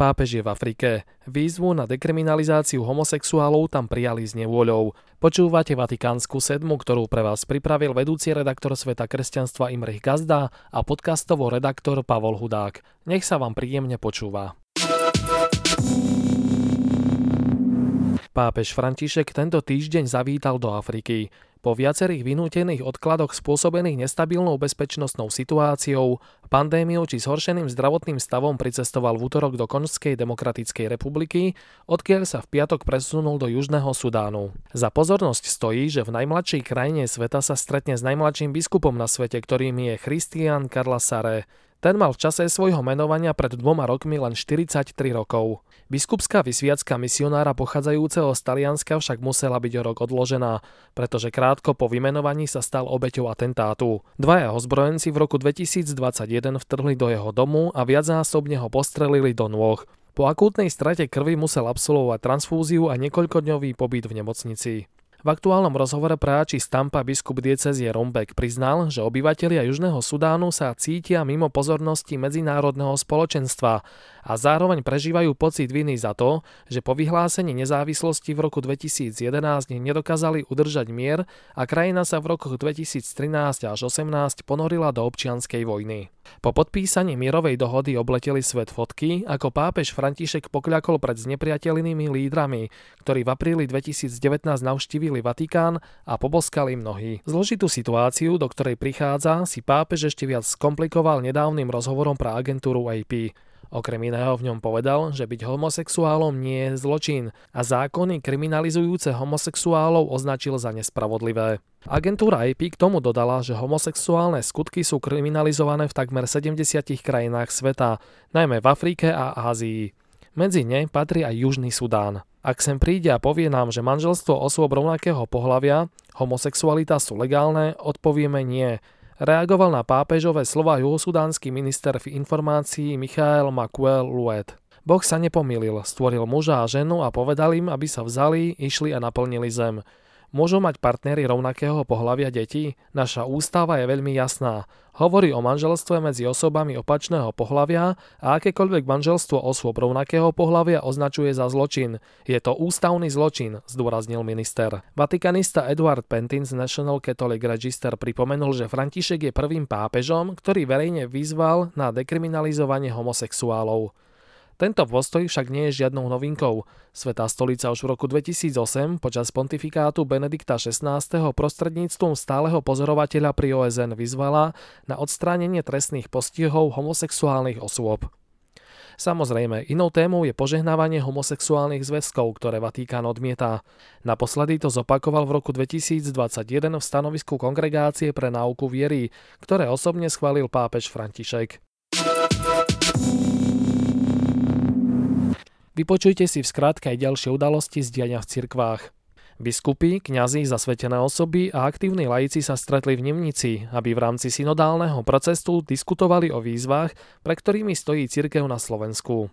pápež je v Afrike. Výzvu na dekriminalizáciu homosexuálov tam prijali s nevôľou. Počúvate Vatikánsku sedmu, ktorú pre vás pripravil vedúci redaktor Sveta kresťanstva Imrich Gazda a podcastovo redaktor Pavol Hudák. Nech sa vám príjemne počúva. Pápež František tento týždeň zavítal do Afriky. Po viacerých vynútených odkladoch spôsobených nestabilnou bezpečnostnou situáciou, pandémiou či zhoršeným zdravotným stavom pricestoval v útorok do Konžskej demokratickej republiky, odkiaľ sa v piatok presunul do Južného Sudánu. Za pozornosť stojí, že v najmladšej krajine sveta sa stretne s najmladším biskupom na svete, ktorým je Christian Karla Sare. Ten mal v čase svojho menovania pred dvoma rokmi len 43 rokov. Biskupská vysviacka misionára pochádzajúceho z Talianska však musela byť o rok odložená, pretože krátko po vymenovaní sa stal obeťou atentátu. Dvaja ozbrojenci v roku 2021 vtrhli do jeho domu a viacnásobne ho postrelili do nôh. Po akútnej strate krvi musel absolvovať transfúziu a niekoľkodňový pobyt v nemocnici. V aktuálnom rozhovore práči Stampa biskup diecezie Rombek priznal, že obyvatelia Južného Sudánu sa cítia mimo pozornosti medzinárodného spoločenstva a zároveň prežívajú pocit viny za to, že po vyhlásení nezávislosti v roku 2011 nedokázali udržať mier a krajina sa v rokoch 2013 až 2018 ponorila do občianskej vojny. Po podpísaní mierovej dohody obleteli svet fotky, ako pápež František pokľakol pred znepriateľnými lídrami, ktorí v apríli 2019 navštívili Vatikán a poboskali mnohí. Zložitú situáciu, do ktorej prichádza, si pápež ešte viac skomplikoval nedávnym rozhovorom pre agentúru AP. Okrem iného v ňom povedal, že byť homosexuálom nie je zločin a zákony kriminalizujúce homosexuálov označil za nespravodlivé. Agentúra AP k tomu dodala, že homosexuálne skutky sú kriminalizované v takmer 70 krajinách sveta, najmä v Afrike a Ázii. Medzi ne patrí aj Južný Sudán. Ak sem príde a povie nám, že manželstvo osôb rovnakého pohľavia, homosexualita sú legálne, odpovieme nie reagoval na pápežové slova juhosudánsky minister v informácii Michael Makuel Luet. Boh sa nepomýlil, stvoril muža a ženu a povedal im, aby sa vzali, išli a naplnili zem. Môžu mať partnery rovnakého pohľavia detí? Naša ústava je veľmi jasná. Hovorí o manželstve medzi osobami opačného pohľavia a akékoľvek manželstvo osôb rovnakého pohľavia označuje za zločin. Je to ústavný zločin, zdôraznil minister. Vatikanista Edward Pentin z National Catholic Register pripomenul, že František je prvým pápežom, ktorý verejne vyzval na dekriminalizovanie homosexuálov. Tento postoj však nie je žiadnou novinkou. Svetá stolica už v roku 2008 počas pontifikátu Benedikta XVI. prostredníctvom stáleho pozorovateľa pri OSN vyzvala na odstránenie trestných postihov homosexuálnych osôb. Samozrejme, inou témou je požehnávanie homosexuálnych zväzkov, ktoré Vatikán odmieta. Naposledy to zopakoval v roku 2021 v stanovisku Kongregácie pre náuku viery, ktoré osobne schválil pápež František. Vypočujte si v skrátke aj ďalšie udalosti z diania v cirkvách. Biskupy, kňazi, zasvetené osoby a aktívni laici sa stretli v Nemnici, aby v rámci synodálneho procesu diskutovali o výzvach, pre ktorými stojí cirkev na Slovensku.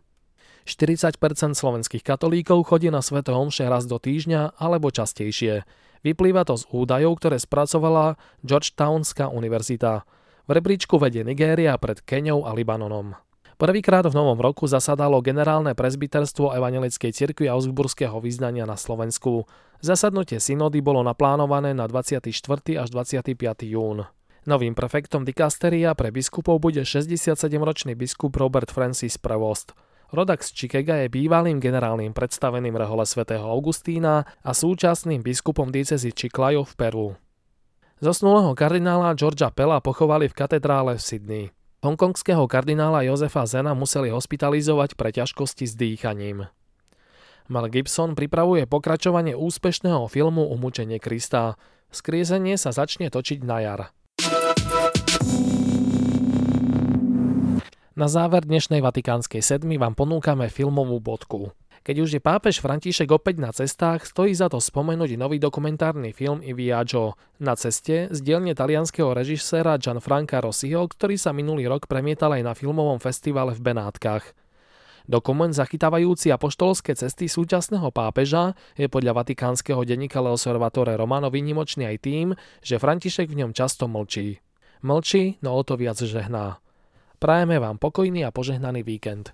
40% slovenských katolíkov chodí na Sveto Omše raz do týždňa alebo častejšie. Vyplýva to z údajov, ktoré spracovala Georgetownská univerzita. V rebríčku vedie Nigéria pred Keňou a Libanonom. Prvýkrát v novom roku zasadalo generálne prezbiterstvo Evangelickej cirkvi Augsburského vyznania na Slovensku. Zasadnutie synody bolo naplánované na 24. až 25. jún. Novým prefektom dikasteria pre biskupov bude 67-ročný biskup Robert Francis Prevost. Rodak z Chicaga je bývalým generálnym predstaveným rehole svätého Augustína a súčasným biskupom diecezy Chiclayo v Peru. Zosnulého kardinála Georgia Pella pochovali v katedrále v Sydney. Hongkongského kardinála Jozefa Zena museli hospitalizovať pre ťažkosti s dýchaním. Mel Gibson pripravuje pokračovanie úspešného filmu Umúčenie Krista. Skriezenie sa začne točiť na jar. Na záver dnešnej Vatikánskej sedmy vám ponúkame filmovú bodku. Keď už je pápež František opäť na cestách, stojí za to spomenúť nový dokumentárny film I Viaggio na ceste z dielne talianského režiséra Gianfranca Rossiho, ktorý sa minulý rok premietal aj na filmovom festivale v Benátkach. Dokument zachytávajúci apoštolské cesty súčasného pápeža je podľa vatikánskeho denníka L'Osservatore Romano výnimočný aj tým, že František v ňom často mlčí. Mlčí, no o to viac žehná. Prajeme vám pokojný a požehnaný víkend.